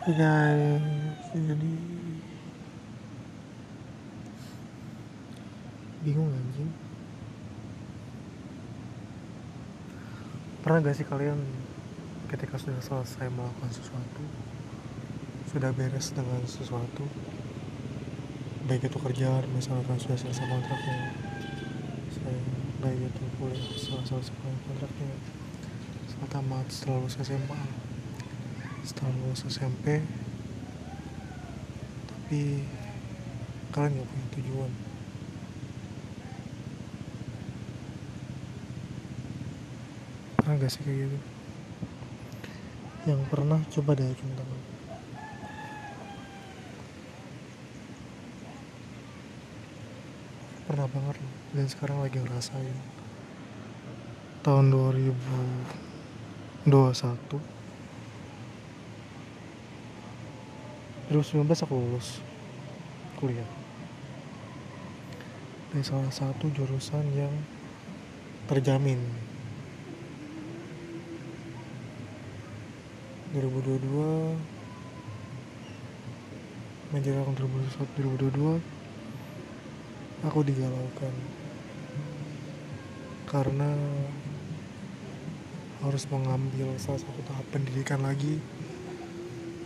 Guys, jadi bingung anjing. Pernah gak sih kalian ketika sudah selesai melakukan sesuatu, sudah beres dengan sesuatu, baik itu kerjaan, misalkan sudah selesai kontraknya, saya baik itu kuliah selesai kontraknya, setelah tamat, setelah lulus SMA, setelah lulus SMP, tapi kalian gak punya tujuan. Pernah gak sih kayak gitu? Yang pernah coba deh acung tangan. Pernah banget loh, dan sekarang lagi ngerasain. Tahun 2021 2019 aku lulus kuliah. Dari salah satu jurusan yang terjamin. 2022 menjelang 2021 2022 aku digalaukan. Karena harus mengambil salah satu tahap pendidikan lagi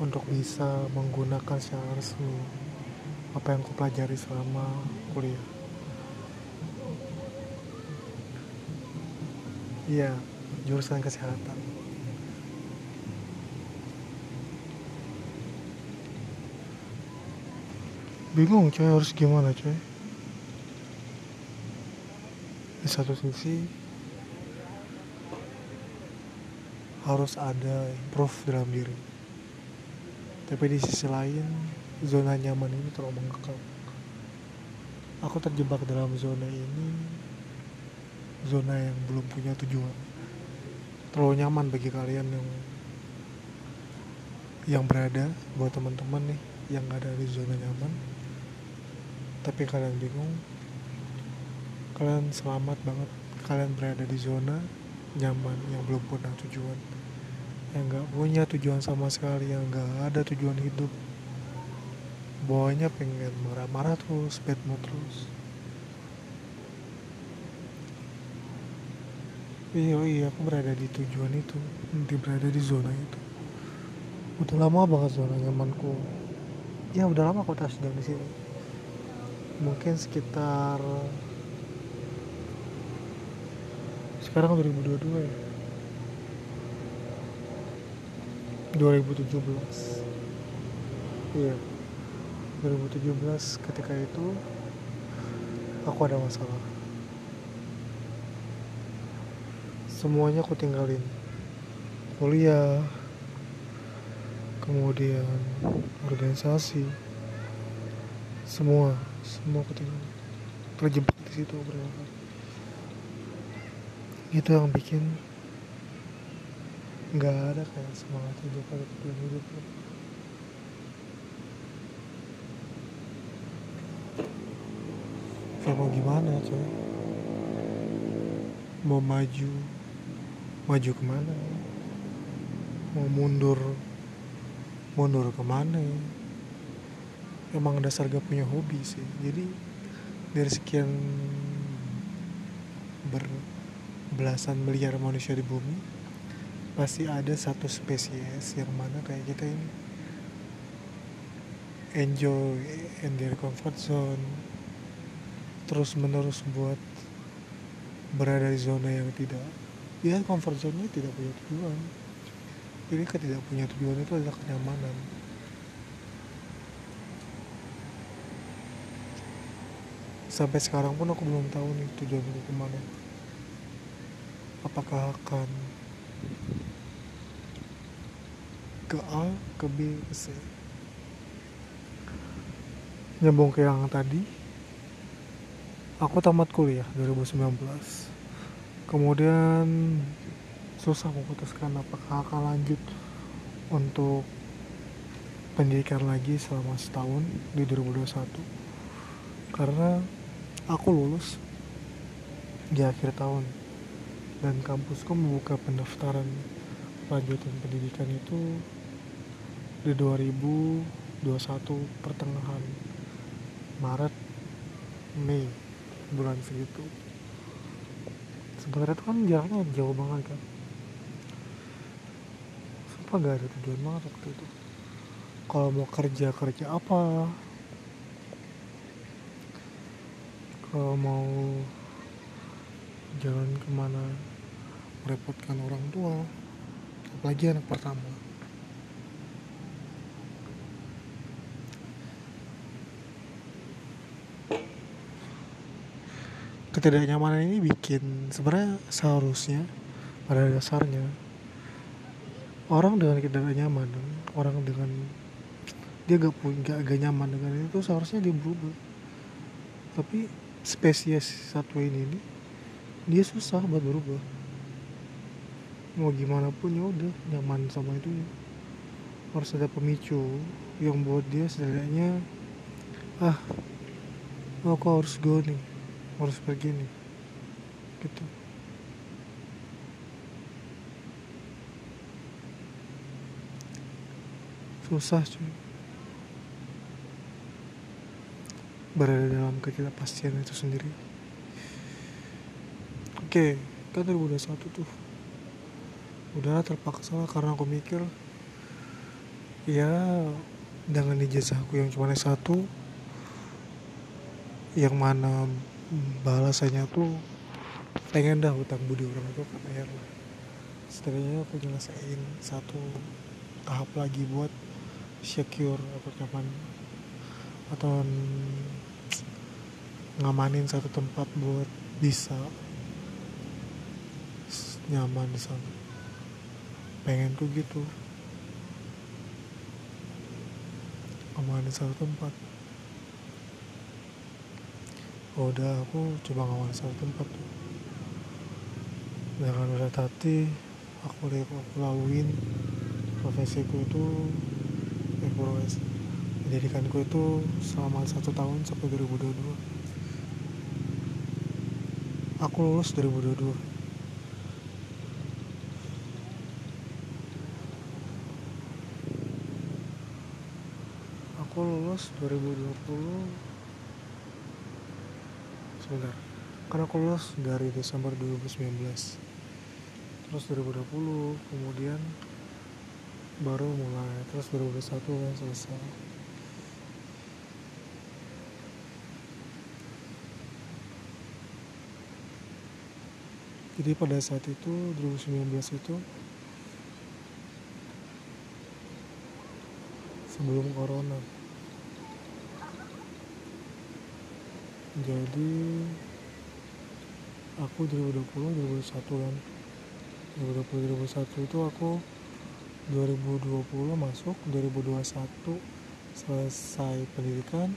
untuk bisa menggunakan secara resmi apa yang kupelajari selama kuliah. Iya, jurusan kesehatan. Bingung coy harus gimana coy. Di satu sisi harus ada improve dalam diri tapi di sisi lain zona nyaman ini terlalu mengekang. Aku terjebak dalam zona ini zona yang belum punya tujuan. Terlalu nyaman bagi kalian yang yang berada buat teman-teman nih yang ada di zona nyaman. Tapi kalian bingung kalian selamat banget. Kalian berada di zona nyaman yang belum punya tujuan yang nggak punya tujuan sama sekali yang nggak ada tujuan hidup. Bawahnya pengen marah-marah terus bad mood terus. Iya iya aku berada di tujuan itu nanti berada di zona itu. Udah lama banget zona nyamanku. Ya udah lama aku touchdown di sini. Mungkin sekitar sekarang 2022 ya 2017 iya. 2017 ketika itu aku ada masalah. Semuanya aku tinggalin. Kuliah kemudian organisasi semua semua aku tinggalin. Terjebak di situ berapa itu yang bikin nggak ada kayak semangat hidup atau tujuan hidup. Ya mau gimana coy? Mau maju maju ke mana? Mau mundur mundur ke mana? Emang dasar gak punya hobi sih. Jadi dari sekian berbelasan miliar manusia di bumi pasti ada satu spesies yang mana kayak kita ini. Enjoy in their comfort zone. Terus menerus buat berada di zona yang tidak ya comfort zone nya tidak punya tujuan. Jadi ketidak punya tujuan itu adalah kenyamanan. Sampai sekarang pun aku belum tahu nih tujuanku ke mana. Apakah akan ke A ke B ke C. Nyambung ke yang tadi aku tamat kuliah 2019 kemudian susah memutuskan apakah akan lanjut untuk pendidikan lagi selama setahun di 2021 karena aku lulus di akhir tahun dan kampusku membuka pendaftaran lanjutan pendidikan itu di 2021 pertengahan Maret Mei bulan segitu. Sebenarnya itu kan jaraknya jauh banget kan? Sumpah gak ada tujuan banget waktu itu. Kalau mau kerja kerja apa? Kalau mau jalan ke mana merepotkan orang tua apalagi anak pertama. Ketidaknyamanan ini bikin sebenarnya seharusnya pada dasarnya orang dengan tidak nyaman orang dengan dia gak punya gak, gak nyaman dengan itu seharusnya dia berubah. Tapi spesies satu ini nih dia susah buat berubah mau gimana pun ya udah nyaman sama itu ya harus ada pemicu yang buat dia setidaknya ah aku harus go nih harus begini gitu. Susah cuy. Berada dalam ketidakpastian itu sendiri. Oke kan 2021 tuh udahlah terpaksa lah karena aku mikir ya dengan ijazahku yang cuma satu yang mana balasannya tuh pengen dah utang budi orang itu kan bayar lah. Setidaknya aku nyelesain satu tahap lagi buat secure atau nyaman atau ngamanin satu tempat buat bisa nyaman di sana pengen tuh gitu ngamanin satu tempat. Oh, udah aku coba ngawal satu tempat tuh. Dengan udah tadi aku aku laluin. Profesiku itu ekonomis pendidikanku itu selama satu tahun sampai 2022 aku lulus 2022 lulus 2020 sebentar. Karena aku lulus dari Desember 2019 terus 2020 kemudian baru mulai. Terus 2021 kan selesai. Jadi pada saat itu 2019 itu sebelum corona jadi aku 2020 2021 kan. 2020 2021 itu aku 2020 masuk 2021 selesai pendidikan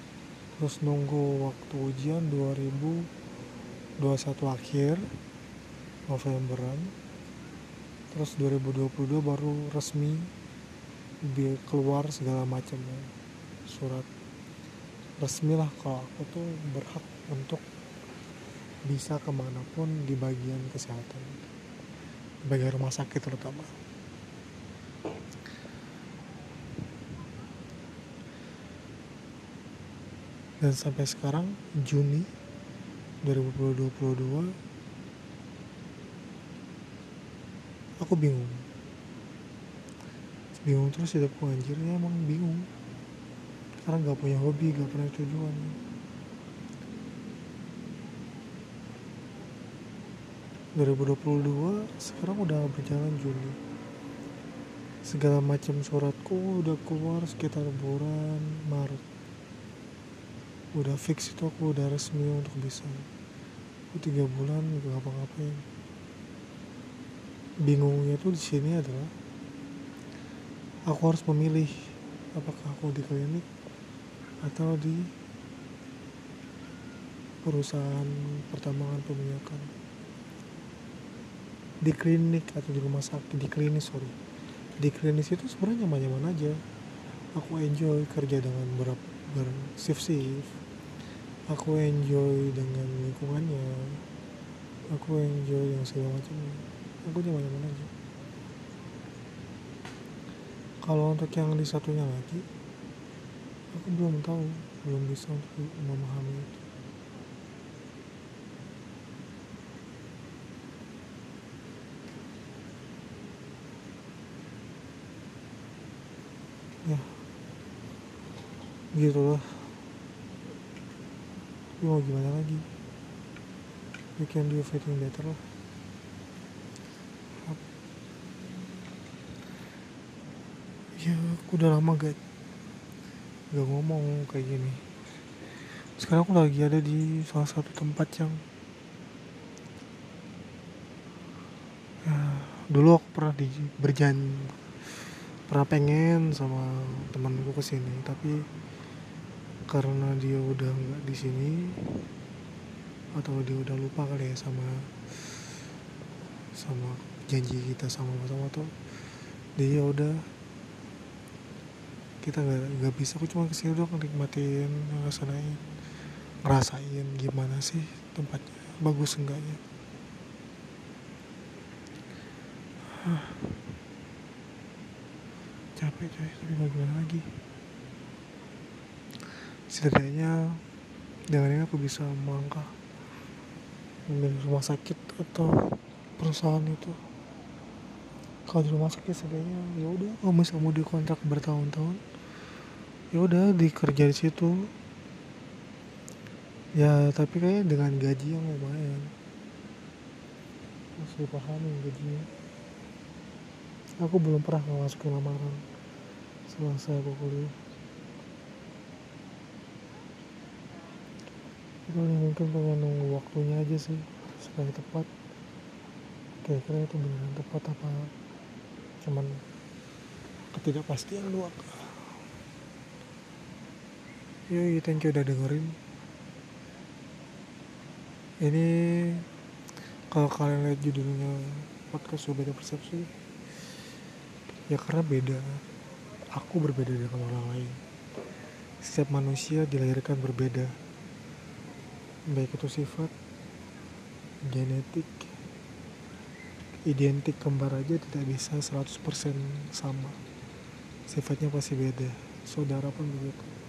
terus nunggu waktu ujian 2021 akhir Novemberan. Terus 2022 baru resmi keluar segala macamnya surat resmi lah kalau aku tuh berhak untuk bisa ke mana pun di bagian kesehatan. Di bagian rumah sakit terutama. Dan sampai sekarang Juni 2022 aku bingung. Bingung terus hidupku anjir ya emang bingung sekarang gak punya hobi gak pernah tujuan. 2022 sekarang udah berjalan Juni segala macam suratku udah keluar sekitar bulan Maret. Udah fix itu aku udah resmi untuk bisa. Aku tiga bulan gak ngapa-ngapain. Bingungnya tuh di sini adalah aku harus memilih apakah aku di klinik atau di perusahaan pertambangan peminyakan di klinik atau di rumah sakit? Di klinis sorry. Di klinis itu sebenarnya nyaman-nyaman aja. Aku enjoy kerja dengan ber, ber shift shift aku enjoy dengan lingkungannya. Aku enjoy dengan segala macam. Aku nyaman-nyaman aja. Kalau untuk yang di satunya lagi aku belum tahu belum bisa untuk memahami itu. Ya gitu loh tapi mau gimana lagi? You can do everything better lah. Ya aku udah lama gak gak ngomong kayak gini. Sekarang aku lagi ada di salah satu tempat yang ya, dulu aku pernah di berjanji pernah pengen sama temanku ke sini tapi karena dia udah nggak di sini atau dia udah lupa kali ya sama sama janji kita sama sama tuh dia udah kita nggak bisa. Aku cuma ke sini doang nikmatin ngerasain ngerasain gimana sih tempatnya bagus enggaknya capek coy tapi mau gimana lagi? Setidaknya dengan ini aku bisa melangkah memilih rumah sakit atau perusahaan itu. Kalau di rumah sakit setidaknya ya udah kalau misalnya mau dikontrak bertahun-tahun ya udah dikerja di situ. Ya tapi kayak dengan gaji yang lumayan. Masih dipahami gajinya. Aku belum pernah masukin lamaran selesai aku kuliah. Itu mungkin pengen nunggu waktunya aja sih supaya tepat. Kira-kira itu beneran tepat apa cuman ketidakpastian doang yoi thank you udah dengerin. Ini kalau kalian lihat judulnya podcast beda persepsi ya karena beda. Aku berbeda dengan orang lain. Setiap manusia dilahirkan berbeda. Baik itu sifat genetik identik kembar aja tidak bisa 100% sama. Sifatnya pasti beda. Saudara pun begitu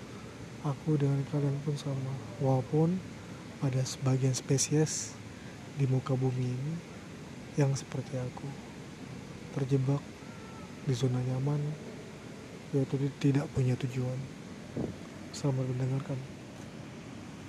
aku dengan kalian pun sama. Walaupun pada sebagian spesies di muka bumi ini yang seperti aku terjebak di zona nyaman yaitu tidak punya tujuan. Selamat mendengarkan